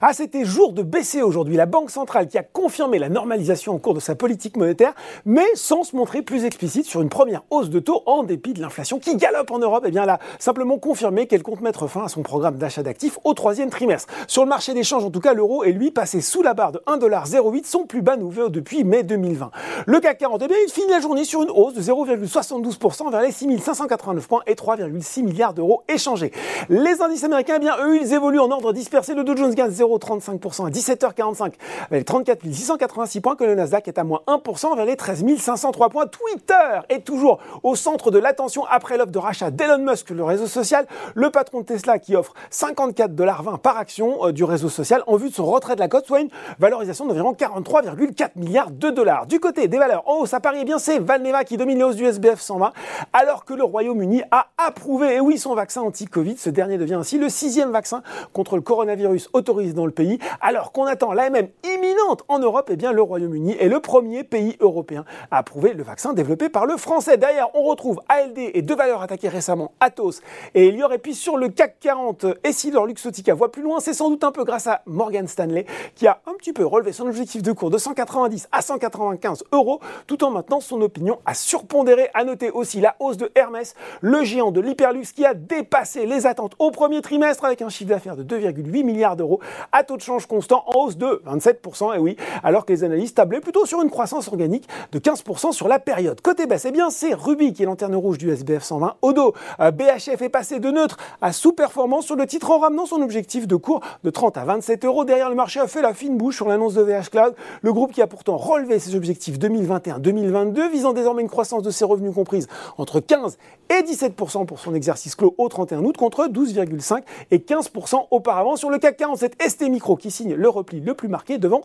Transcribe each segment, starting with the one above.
Ah, c'était jour de baisser aujourd'hui. La Banque centrale qui a confirmé la normalisation en cours de sa politique monétaire, mais sans se montrer plus explicite sur une première hausse de taux en dépit de l'inflation qui galope en Europe. Eh bien, elle a simplement confirmé qu'elle compte mettre fin à son programme d'achat d'actifs au troisième trimestre. Sur le marché d'échange, en tout cas, l'euro est lui passé sous la barre de 1,08, son plus bas nouveau depuis mai 2020. Le CAC 40, eh bien, il finit la journée sur une hausse de 0,72% vers les 6589 points et 3,6 milliards d'euros échangés. Les indices américains, eh bien, eux, ils évoluent en ordre dispersé. Le Dow Jones gagne 0,35% à 17h45 avec 34 686 points que le Nasdaq est à moins 1% vers les 13 503 points. Twitter est toujours au centre de l'attention après l'offre de rachat d'Elon Musk, le réseau social, le patron de Tesla qui offre 54,20$ par action euh, du réseau social en vue de son retrait de la cote, soit une valorisation d'environ 43,4 milliards de dollars. Du côté des valeurs en hausse à Paris, eh bien c'est Valneva qui domine les hausses du SBF 120 alors que le Royaume-Uni a approuvé, et oui, son vaccin anti-Covid. Ce dernier devient ainsi le sixième vaccin contre le coronavirus autorisé dans le pays, alors qu'on attend l'AMM en Europe, et eh bien le Royaume-Uni est le premier pays européen à approuver le vaccin développé par le français. D'ailleurs, on retrouve ALD et deux valeurs attaquées récemment, Atos et Elior. Et puis sur le CAC 40, Essilor Luxotica voit plus loin, c'est sans doute un peu grâce à Morgan Stanley qui a un petit peu relevé son objectif de cours de 190 à 195 euros, tout en maintenant son opinion à surpondérer. À noter aussi la hausse de Hermès, le géant de l'hyperluxe qui a dépassé les attentes au premier trimestre avec un chiffre d'affaires de 2,8 milliards d'euros à taux de change constant en hausse de 27%, et oui, alors que les analystes tablaient plutôt sur une croissance organique de 15% sur la période. Côté baisse, eh bien, c'est Ruby qui est lanterne rouge du SBF 120. Au BHF est passé de neutre à sous-performance sur le titre en ramenant son objectif de cours de 30 à 27 euros. Derrière, le marché a fait la fine bouche sur l'annonce de VH Cloud, le groupe qui a pourtant relevé ses objectifs 2021-2022, visant désormais une croissance de ses revenus comprise entre 15 et 17% pour son exercice clos au 31 août contre 12,5 et 15% auparavant. Sur le CAC 47, ST Micro qui signe le repli le plus marqué devant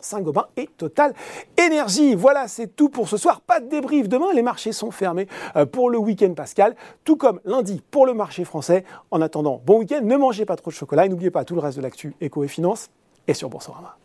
Et Total Énergie. Voilà, c'est tout pour ce soir. Pas de débrief demain, les marchés sont fermés euh, pour le week-end pascal, tout comme lundi pour le marché français. En attendant, bon week-end, ne mangez pas trop de chocolat et n'oubliez pas tout le reste de l'actu éco et finance et sur Boursorama.